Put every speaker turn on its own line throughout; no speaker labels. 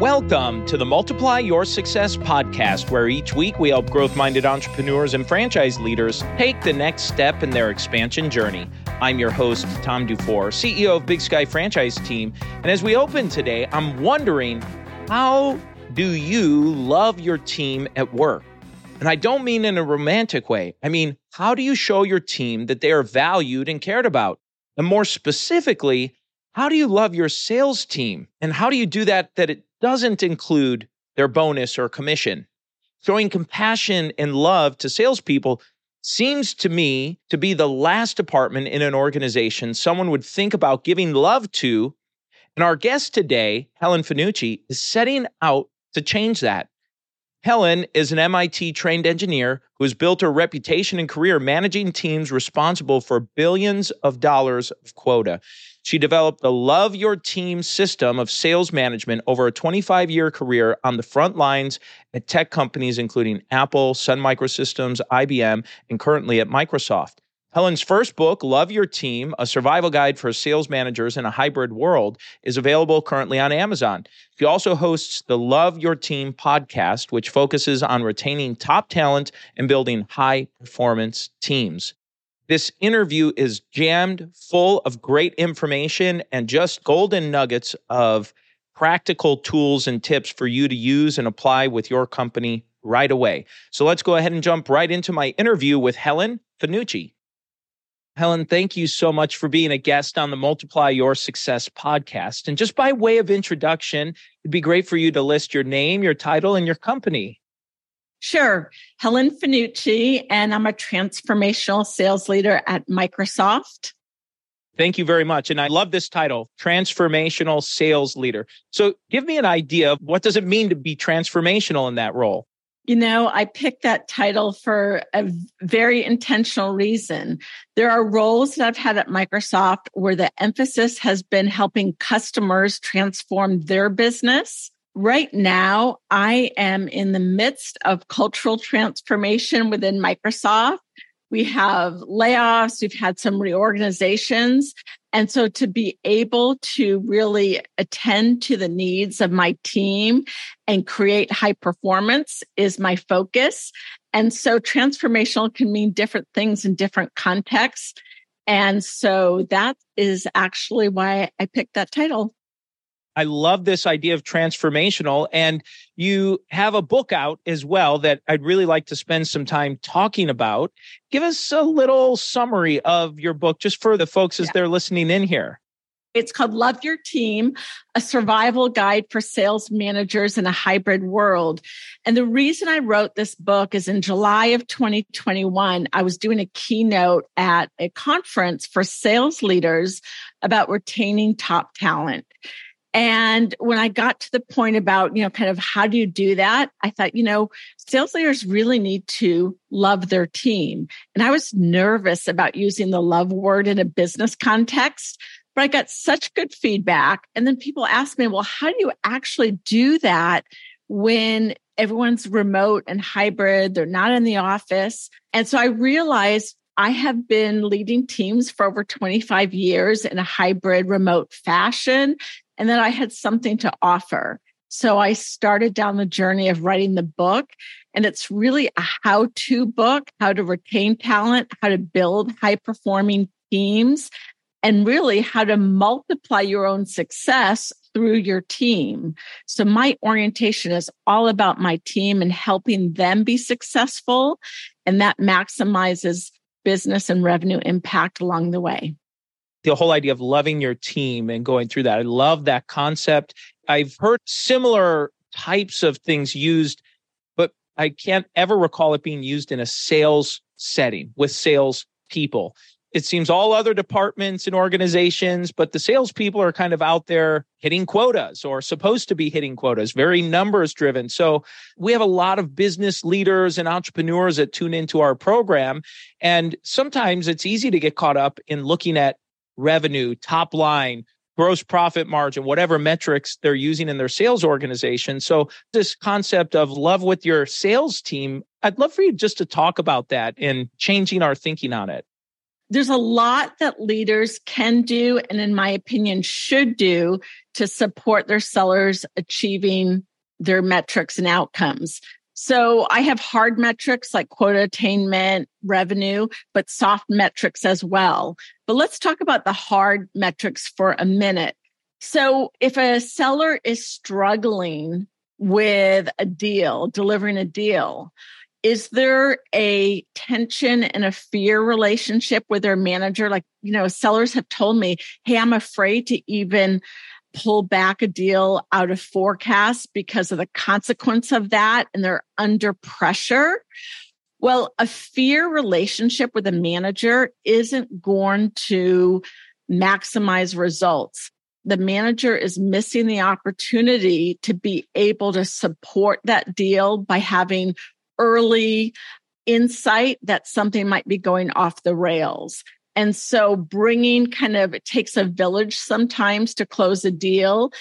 Welcome to the Multiply Your Success podcast, where each week we help growth minded entrepreneurs and franchise leaders take the next step in their expansion journey. I'm your host, Tom Dufour, CEO of Big Sky Franchise Team. And as we open today, I'm wondering how do you love your team at work? And I don't mean in a romantic way. I mean, how do you show your team that they are valued and cared about? And more specifically, how do you love your sales team? And how do you do that that it doesn't include their bonus or commission? Showing compassion and love to salespeople seems to me to be the last department in an organization someone would think about giving love to. And our guest today, Helen Fanucci, is setting out to change that. Helen is an MIT trained engineer who has built her reputation and career managing teams responsible for billions of dollars of quota. She developed the Love Your Team system of sales management over a 25 year career on the front lines at tech companies including Apple, Sun Microsystems, IBM, and currently at Microsoft. Helen's first book, Love Your Team, a survival guide for sales managers in a hybrid world, is available currently on Amazon. She also hosts the Love Your Team podcast, which focuses on retaining top talent and building high performance teams. This interview is jammed full of great information and just golden nuggets of practical tools and tips for you to use and apply with your company right away. So let's go ahead and jump right into my interview with Helen Fanucci. Helen, thank you so much for being a guest on the Multiply Your Success podcast. And just by way of introduction, it'd be great for you to list your name, your title, and your company.
Sure. Helen Fanucci, and I'm a transformational sales leader at Microsoft.
Thank you very much. And I love this title, transformational sales leader. So give me an idea of what does it mean to be transformational in that role?
You know, I picked that title for a very intentional reason. There are roles that I've had at Microsoft where the emphasis has been helping customers transform their business. Right now, I am in the midst of cultural transformation within Microsoft. We have layoffs, we've had some reorganizations. And so to be able to really attend to the needs of my team and create high performance is my focus. And so transformational can mean different things in different contexts. And so that is actually why I picked that title.
I love this idea of transformational. And you have a book out as well that I'd really like to spend some time talking about. Give us a little summary of your book just for the folks as yeah. they're listening in here.
It's called Love Your Team, a survival guide for sales managers in a hybrid world. And the reason I wrote this book is in July of 2021, I was doing a keynote at a conference for sales leaders about retaining top talent. And when I got to the point about, you know, kind of how do you do that? I thought, you know, sales leaders really need to love their team. And I was nervous about using the love word in a business context, but I got such good feedback. And then people asked me, well, how do you actually do that when everyone's remote and hybrid? They're not in the office. And so I realized I have been leading teams for over 25 years in a hybrid remote fashion and that I had something to offer. So I started down the journey of writing the book. And it's really a how to book, how to retain talent, how to build high performing teams, and really how to multiply your own success through your team. So my orientation is all about my team and helping them be successful. And that maximizes business and revenue impact along the way
the whole idea of loving your team and going through that. I love that concept. I've heard similar types of things used, but I can't ever recall it being used in a sales setting with sales people. It seems all other departments and organizations, but the salespeople are kind of out there hitting quotas or supposed to be hitting quotas, very numbers driven. So we have a lot of business leaders and entrepreneurs that tune into our program. And sometimes it's easy to get caught up in looking at revenue, top line, gross profit margin, whatever metrics they're using in their sales organization. So, this concept of love with your sales team, I'd love for you just to talk about that and changing our thinking on it.
There's a lot that leaders can do, and in my opinion, should do to support their sellers achieving their metrics and outcomes. So I have hard metrics like quota attainment, revenue, but soft metrics as well. But let's talk about the hard metrics for a minute. So if a seller is struggling with a deal, delivering a deal, is there a tension and a fear relationship with their manager? Like, you know, sellers have told me, Hey, I'm afraid to even pull back a deal out of forecast because of the consequence of that and they're under pressure. Well, a fear relationship with a manager isn't going to maximize results. The manager is missing the opportunity to be able to support that deal by having early insight that something might be going off the rails. And so bringing kind of, it takes a village sometimes to close a deal.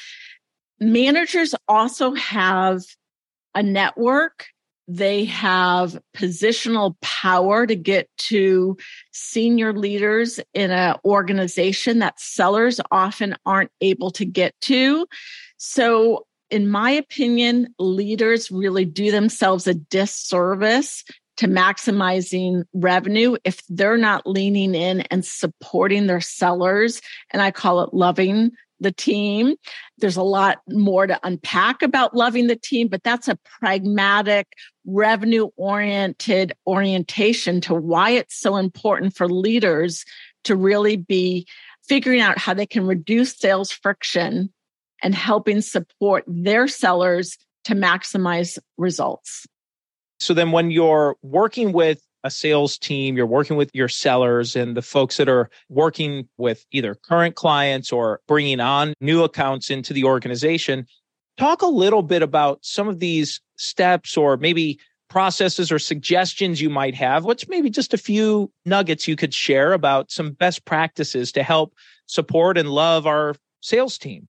Managers also have a network. They have positional power to get to senior leaders in an organization that sellers often aren't able to get to. So in my opinion, leaders really do themselves a disservice to maximizing revenue if they're not leaning in and supporting their sellers. And I call it loving the team. There's a lot more to unpack about loving the team, but that's a pragmatic, revenue oriented orientation to why it's so important for leaders to really be figuring out how they can reduce sales friction and helping support their sellers to maximize results.
So then when you're working with a sales team, you're working with your sellers and the folks that are working with either current clients or bringing on new accounts into the organization. Talk a little bit about some of these steps or maybe processes or suggestions you might have. What's maybe just a few nuggets you could share about some best practices to help support and love our sales team?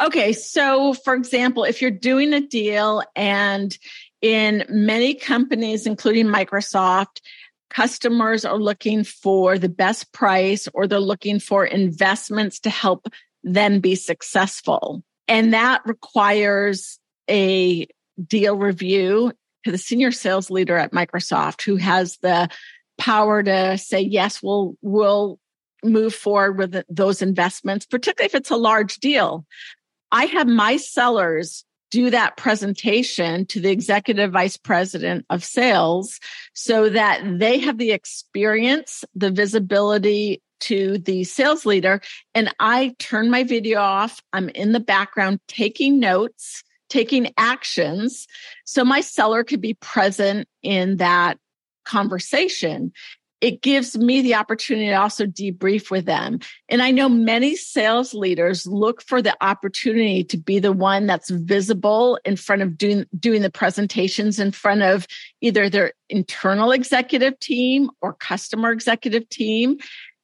Okay. So, for example, if you're doing a deal and in many companies, including Microsoft, customers are looking for the best price or they're looking for investments to help them be successful. And that requires a deal review to the senior sales leader at Microsoft who has the power to say, yes, we'll, we'll move forward with those investments, particularly if it's a large deal. I have my sellers do that presentation to the executive vice president of sales so that they have the experience, the visibility to the sales leader. And I turn my video off. I'm in the background taking notes, taking actions. So my seller could be present in that conversation it gives me the opportunity to also debrief with them. And I know many sales leaders look for the opportunity to be the one that's visible in front of doing, doing the presentations in front of either their internal executive team or customer executive team.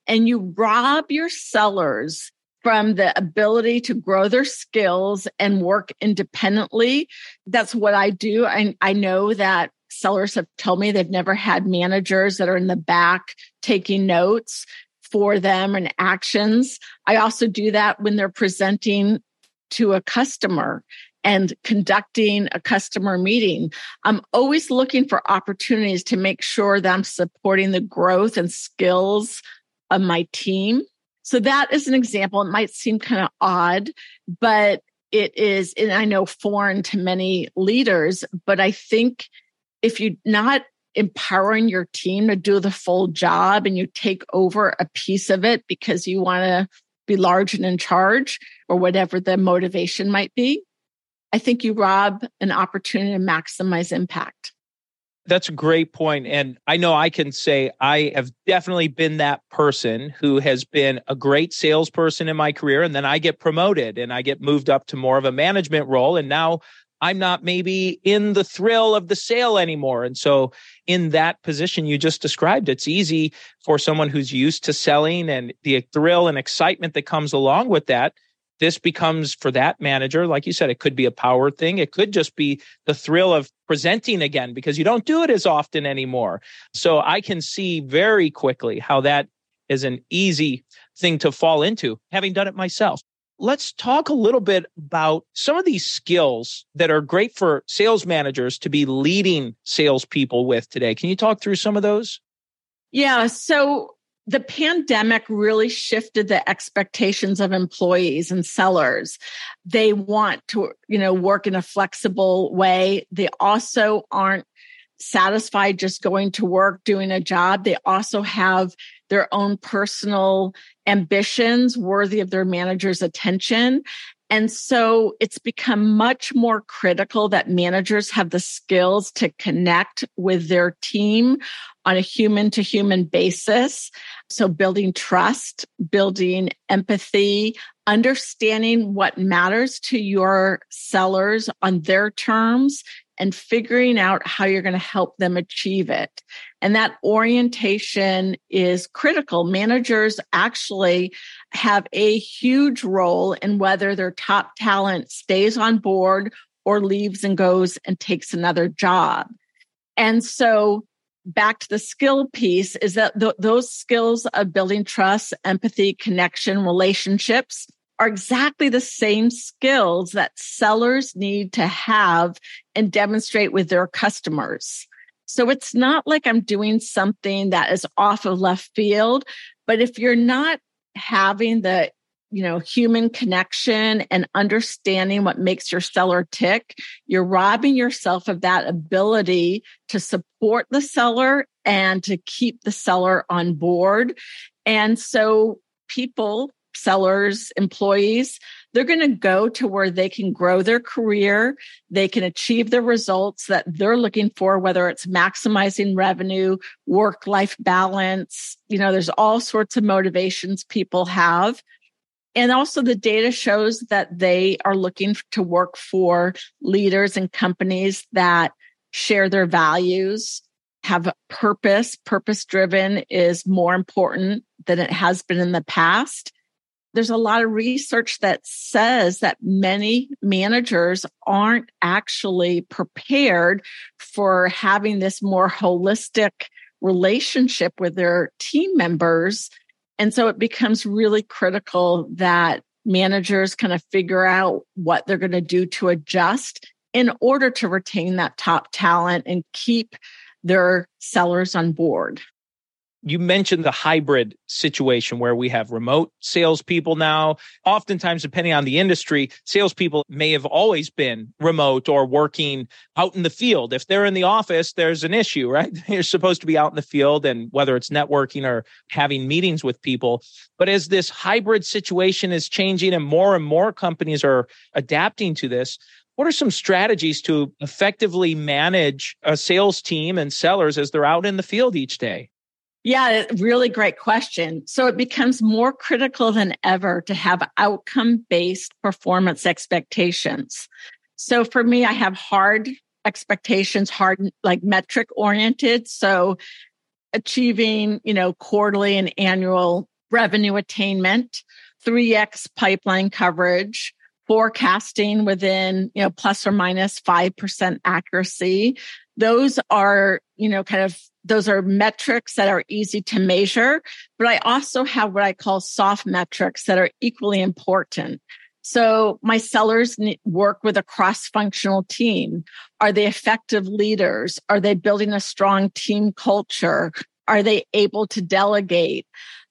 And you rob your sellers from the ability to grow their skills and work independently. That's what I do. I, I know that sellers have told me they've never had managers that are in the back taking notes for them and actions. I also do that when they're presenting to a customer and conducting a customer meeting. I'm always looking for opportunities to make sure that I'm supporting the growth and skills of my team. So that is an example. It might seem kind of odd, but it is, and I know foreign to many leaders, but I think if you're not empowering your team to do the full job and you take over a piece of it because you want to be large and in charge or whatever the motivation might be, I think you rob an opportunity to maximize impact.
That's a great point. And I know I can say I have definitely been that person who has been a great salesperson in my career. And then I get promoted and I get moved up to more of a management role. And now I'm not maybe in the thrill of the sale anymore. And so, in that position you just described, it's easy for someone who's used to selling and the thrill and excitement that comes along with that. This becomes for that manager, like you said, it could be a power thing. It could just be the thrill of presenting again because you don't do it as often anymore. So, I can see very quickly how that is an easy thing to fall into, having done it myself. Let's talk a little bit about some of these skills that are great for sales managers to be leading salespeople with today. Can you talk through some of those?
Yeah. So the pandemic really shifted the expectations of employees and sellers. They want to, you know, work in a flexible way. They also aren't satisfied just going to work, doing a job. They also have their own personal ambitions worthy of their manager's attention. And so it's become much more critical that managers have the skills to connect with their team on a human to human basis. So building trust, building empathy, understanding what matters to your sellers on their terms and figuring out how you're going to help them achieve it. And that orientation is critical. Managers actually have a huge role in whether their top talent stays on board or leaves and goes and takes another job. And so back to the skill piece is that th- those skills of building trust, empathy, connection, relationships are exactly the same skills that sellers need to have and demonstrate with their customers. So it's not like I'm doing something that is off of left field, but if you're not having the you know human connection and understanding what makes your seller tick you're robbing yourself of that ability to support the seller and to keep the seller on board and so people sellers, employees, they're going to go to where they can grow their career. They can achieve the results that they're looking for, whether it's maximizing revenue, work life balance. You know, there's all sorts of motivations people have. And also, the data shows that they are looking to work for leaders and companies that share their values, have purpose. Purpose driven is more important than it has been in the past there's a lot of research that says that many managers aren't actually prepared for having this more holistic relationship with their team members. And so it becomes really critical that managers kind of figure out what they're going to do to adjust in order to retain that top talent and keep their sellers on board
you mentioned the hybrid situation where we have remote salespeople now. Oftentimes, depending on the industry, salespeople may have always been remote or working out in the field. If they're in the office, there's an issue, right? You're supposed to be out in the field and whether it's networking or having meetings with people. But as this hybrid situation is changing and more and more companies are adapting to this, what are some strategies to effectively manage a sales team and sellers as they're out in the field each day?
Yeah, really great question. So it becomes more critical than ever to have outcome based performance expectations. So for me, I have hard expectations, hard, like metric oriented. So achieving, you know, quarterly and annual revenue attainment, 3x pipeline coverage, forecasting within, you know, plus or minus 5% accuracy. Those are, you know, kind of those are metrics that are easy to measure, but I also have what I call soft metrics that are equally important. So my sellers work with a cross-functional team. Are they effective leaders? Are they building a strong team culture? Are they able to delegate?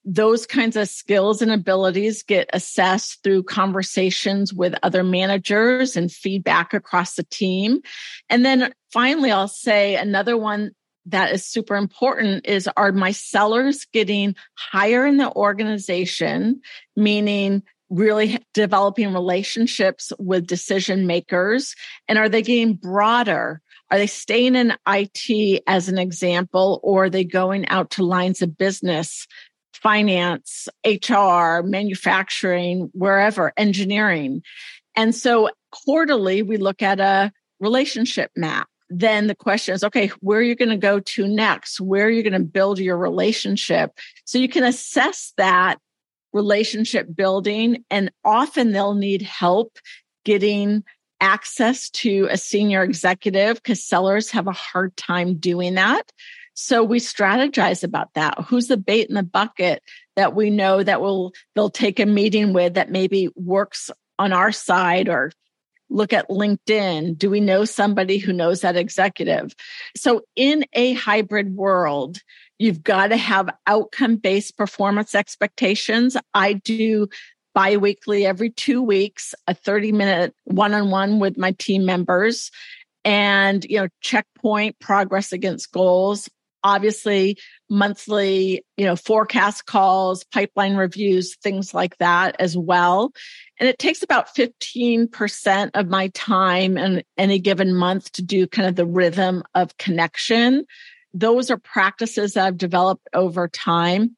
Those kinds of skills and abilities get assessed through conversations with other managers and feedback across the team. And then finally, I'll say another one that is super important is are my sellers getting higher in the organization, meaning really developing relationships with decision makers? And are they getting broader? Are they staying in IT as an example, or are they going out to lines of business, finance, HR, manufacturing, wherever, engineering? And so quarterly, we look at a relationship map then the question is okay where are you going to go to next? Where are you going to build your relationship? So you can assess that relationship building and often they'll need help getting access to a senior executive because sellers have a hard time doing that. So we strategize about that. Who's the bait in the bucket that we know that will they'll take a meeting with that maybe works on our side or look at LinkedIn. Do we know somebody who knows that executive? So in a hybrid world, you've got to have outcome based performance expectations. I do biweekly every two weeks, a 30 minute one on one with my team members and, you know, checkpoint progress against goals. Obviously, monthly, you know, forecast calls, pipeline reviews, things like that as well. And it takes about 15% of my time in any given month to do kind of the rhythm of connection. Those are practices that I've developed over time.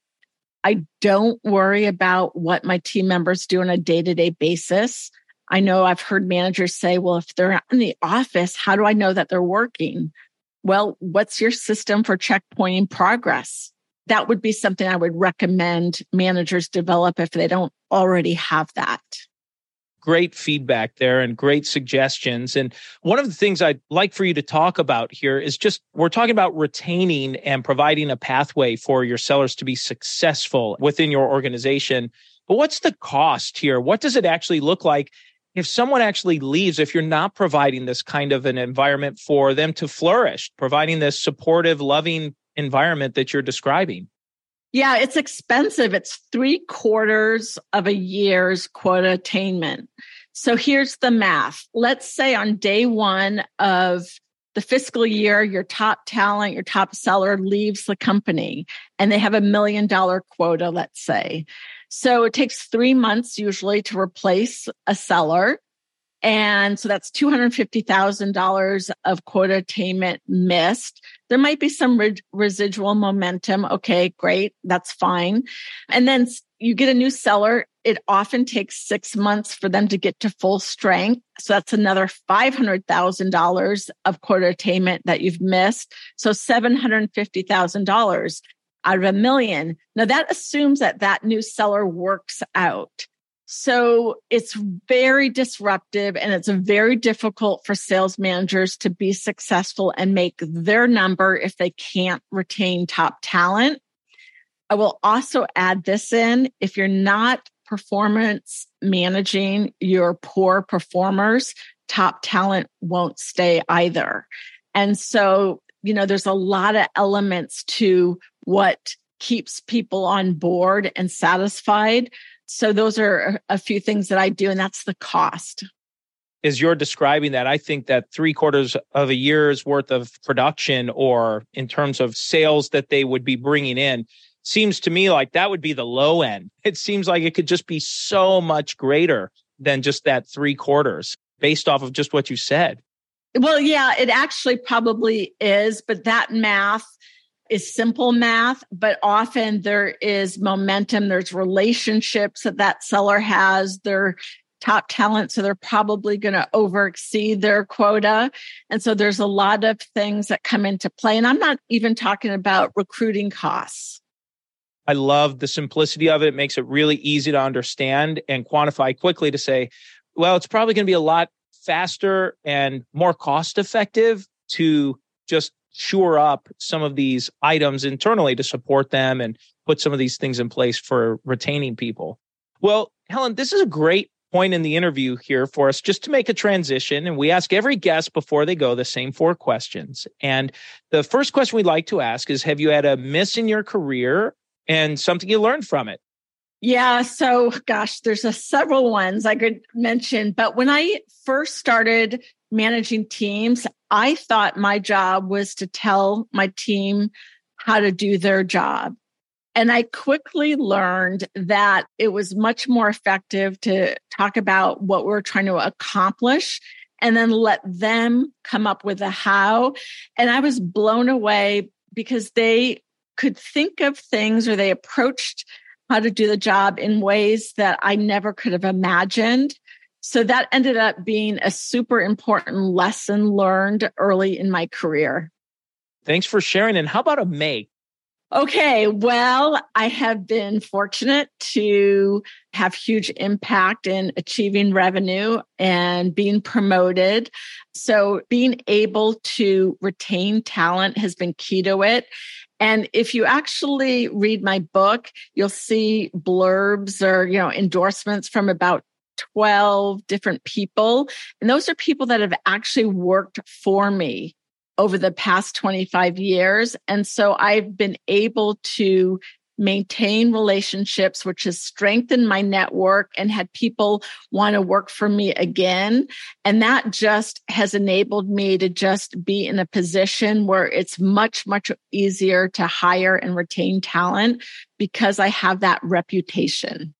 I don't worry about what my team members do on a day to day basis. I know I've heard managers say, well, if they're in the office, how do I know that they're working? Well, what's your system for checkpointing progress? That would be something I would recommend managers develop if they don't already have that
great feedback there and great suggestions. And one of the things I'd like for you to talk about here is just we're talking about retaining and providing a pathway for your sellers to be successful within your organization. But what's the cost here? What does it actually look like if someone actually leaves, if you're not providing this kind of an environment for them to flourish, providing this supportive, loving environment that you're describing?
Yeah, it's expensive. It's three quarters of a year's quota attainment. So here's the math. Let's say on day one of the fiscal year, your top talent, your top seller leaves the company and they have a million dollar quota, let's say. So it takes three months usually to replace a seller. And so that's $250,000 of quota attainment missed. There might be some re- residual momentum. Okay, great. That's fine. And then you get a new seller. It often takes six months for them to get to full strength. So that's another $500,000 of quota attainment that you've missed. So $750,000 out of a million. Now that assumes that that new seller works out. So it's very disruptive and it's very difficult for sales managers to be successful and make their number if they can't retain top talent. I will also add this in. If you're not performance managing your poor performers, top talent won't stay either. And so, you know, there's a lot of elements to what keeps people on board and satisfied so those are a few things that I do, and that's the cost.
As you're describing that, I think that three quarters of a year's worth of production, or in terms of sales that they would be bringing in, seems to me like that would be the low end. It seems like it could just be so much greater than just that three quarters based off of just what you said.
Well, yeah, it actually probably is, but that math is simple math, but often there is momentum. There's relationships that that seller has. They're top talent, so they're probably going to over exceed their quota. And so there's a lot of things that come into play. And I'm not even talking about recruiting costs.
I love the simplicity of it. It makes it really easy to understand and quantify quickly to say, well, it's probably going to be a lot faster and more cost effective to just shore up some of these items internally to support them and put some of these things in place for retaining people. Well, Helen, this is a great point in the interview here for us just to make a transition. And we ask every guest before they go the same four questions. And the first question we'd like to ask is Have you had a miss in your career and something you learned from it?
Yeah. So, gosh, there's a several ones I could mention. But when I first started managing teams, I thought my job was to tell my team how to do their job. And I quickly learned that it was much more effective to talk about what we're trying to accomplish and then let them come up with a how. And I was blown away because they could think of things or they approached how to do the job in ways that I never could have imagined. So that ended up being a super important lesson learned early in my career.
Thanks for sharing. And how about a make?
Okay, well, I have been fortunate to have huge impact in achieving revenue and being promoted. So, being able to retain talent has been key to it. And if you actually read my book, you'll see blurbs or, you know, endorsements from about 12 different people. And those are people that have actually worked for me over the past 25 years. And so I've been able to maintain relationships, which has strengthened my network and had people want to work for me again. And that just has enabled me to just be in a position where it's much, much easier to hire and retain talent because I have that reputation.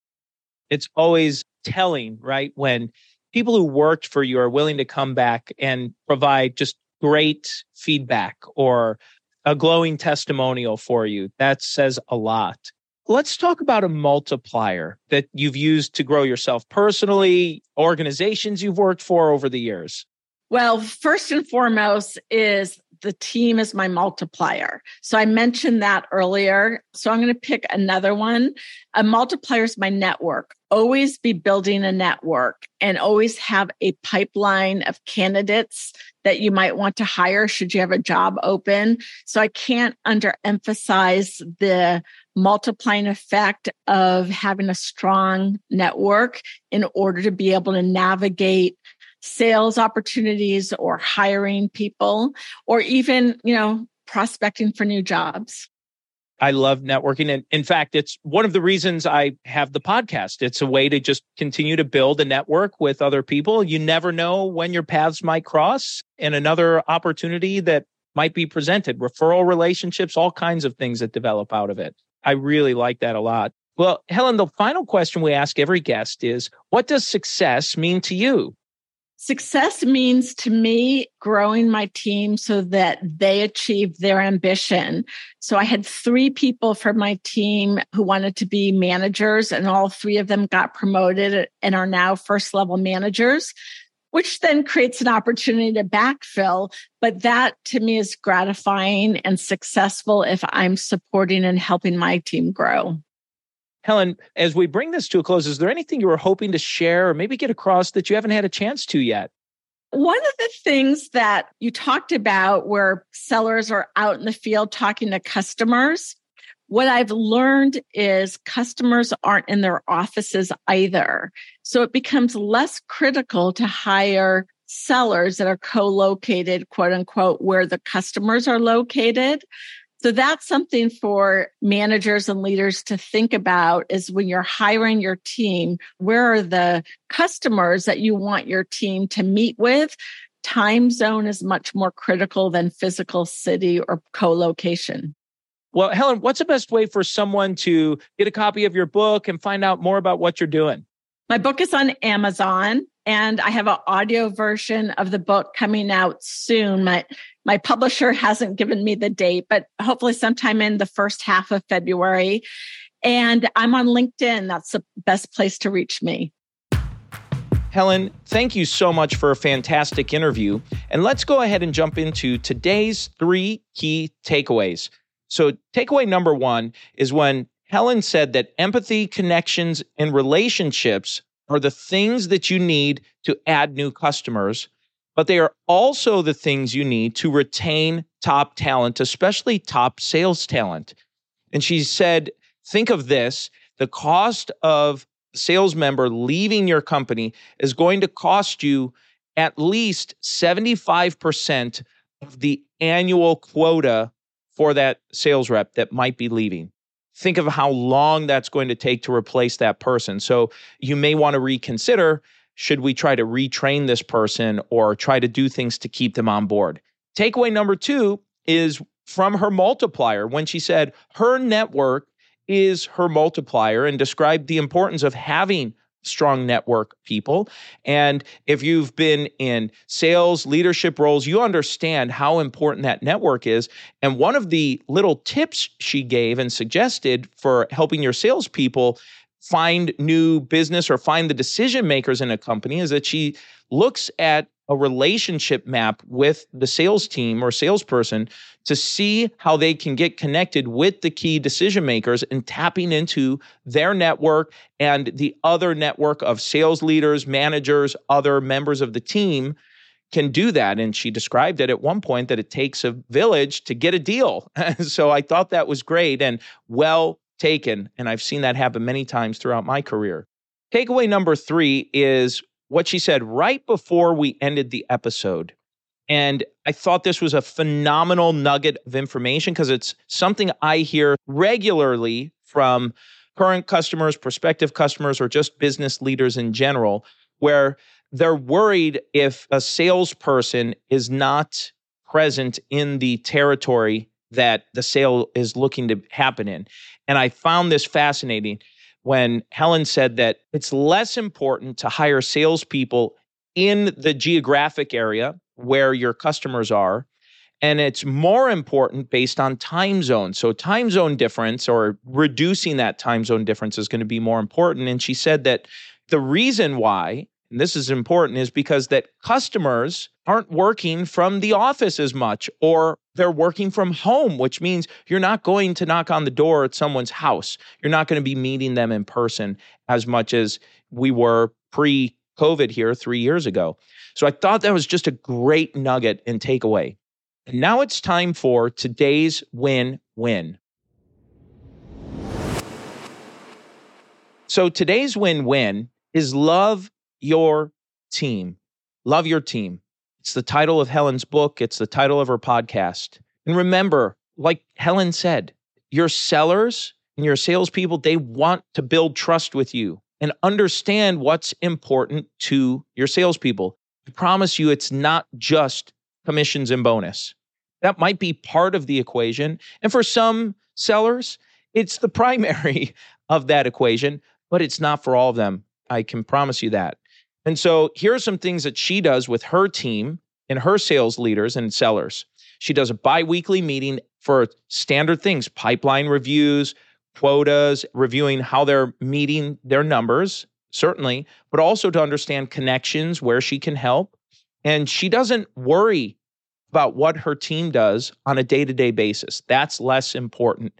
It's always telling, right? When people who worked for you are willing to come back and provide just great feedback or a glowing testimonial for you. That says a lot. Let's talk about a multiplier that you've used to grow yourself personally, organizations you've worked for over the years.
Well, first and foremost is the team is my multiplier. So I mentioned that earlier. So I'm going to pick another one. A multiplier is my network. Always be building a network and always have a pipeline of candidates that you might want to hire should you have a job open. So I can't underemphasize the multiplying effect of having a strong network in order to be able to navigate sales opportunities or hiring people or even, you know, prospecting for new jobs.
I love networking. And in fact, it's one of the reasons I have the podcast. It's a way to just continue to build a network with other people. You never know when your paths might cross and another opportunity that might be presented, referral relationships, all kinds of things that develop out of it. I really like that a lot. Well, Helen, the final question we ask every guest is what does success mean to you?
Success means to me growing my team so that they achieve their ambition. So I had three people from my team who wanted to be managers, and all three of them got promoted and are now first level managers, which then creates an opportunity to backfill. But that to me is gratifying and successful if I'm supporting and helping my team grow.
Helen, as we bring this to a close, is there anything you were hoping to share or maybe get across that you haven't had a chance to yet?
One of the things that you talked about where sellers are out in the field talking to customers, what I've learned is customers aren't in their offices either. So it becomes less critical to hire sellers that are co-located, quote unquote, where the customers are located. So that's something for managers and leaders to think about is when you're hiring your team, where are the customers that you want your team to meet with? Time zone is much more critical than physical city or co-location.
Well, Helen, what's the best way for someone to get a copy of your book and find out more about what you're doing?
My book is on Amazon and I have an audio version of the book coming out soon. My my publisher hasn't given me the date, but hopefully sometime in the first half of February. And I'm on LinkedIn. That's the best place to reach me.
Helen, thank you so much for a fantastic interview. And let's go ahead and jump into today's three key takeaways. So, takeaway number one is when Helen said that empathy, connections, and relationships are the things that you need to add new customers but they are also the things you need to retain top talent, especially top sales talent. And she said, think of this the cost of sales member leaving your company is going to cost you at least 75% of the annual quota for that sales rep that might be leaving. Think of how long that's going to take to replace that person. So you may want to reconsider should we try to retrain this person or try to do things to keep them on board? Takeaway number two is from her multiplier when she said her network is her multiplier and described the importance of having strong network people. And if you've been in sales leadership roles, you understand how important that network is. And one of the little tips she gave and suggested for helping your salespeople find new business or find the decision makers in a company is that she looks at a relationship map with the sales team or salesperson to see how they can get connected with the key decision makers and tapping into their network and the other network of sales leaders, managers, other members of the team can do that. And she described it at one point that it takes a village to get a deal. so I thought that was great and well taken. And I've seen that happen many times throughout my career. Takeaway number three is what she said right before we ended the episode. And I thought this was a phenomenal nugget of information because it's something I hear regularly from current customers, prospective customers, or just business leaders in general, where they're worried if a salesperson is not present in the territory that the sale is looking to happen in. And I found this fascinating when Helen said that it's less important to hire salespeople in the geographic area where your customers are. And it's more important based on time zone. So, time zone difference or reducing that time zone difference is going to be more important. And she said that the reason why and this is important, is because that customers aren't working from the office as much or they're working from home, which means you're not going to knock on the door at someone's house. You're not going to be meeting them in person as much as we were pre COVID here three years ago. So I thought that was just a great nugget and takeaway. And now it's time for today's win win. So today's win win is love your team. Love your team. It's the title of Helen's book, it's the title of her podcast. And remember, like Helen said, your sellers and your salespeople, they want to build trust with you and understand what's important to your salespeople. I promise you, it's not just commissions and bonus. That might be part of the equation. And for some sellers, it's the primary of that equation, but it's not for all of them. I can promise you that. And so here are some things that she does with her team and her sales leaders and sellers. She does a bi-weekly meeting for standard things, pipeline reviews, quotas, reviewing how they're meeting their numbers, certainly, but also to understand connections where she can help. And she doesn't worry about what her team does on a day-to-day basis. That's less important.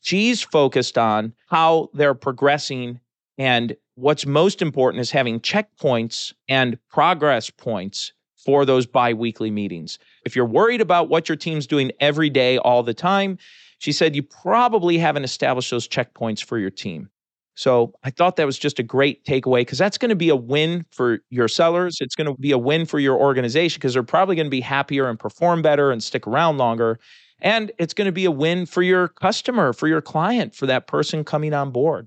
She's focused on how they're progressing and what's most important is having checkpoints and progress points for those bi-weekly meetings. If you're worried about what your team's doing every day all the time, she said you probably haven't established those checkpoints for your team. So I thought that was just a great takeaway because that's going to be a win for your sellers. It's going to be a win for your organization because they're probably going to be happier and perform better and stick around longer. And it's going to be a win for your customer, for your client, for that person coming on board.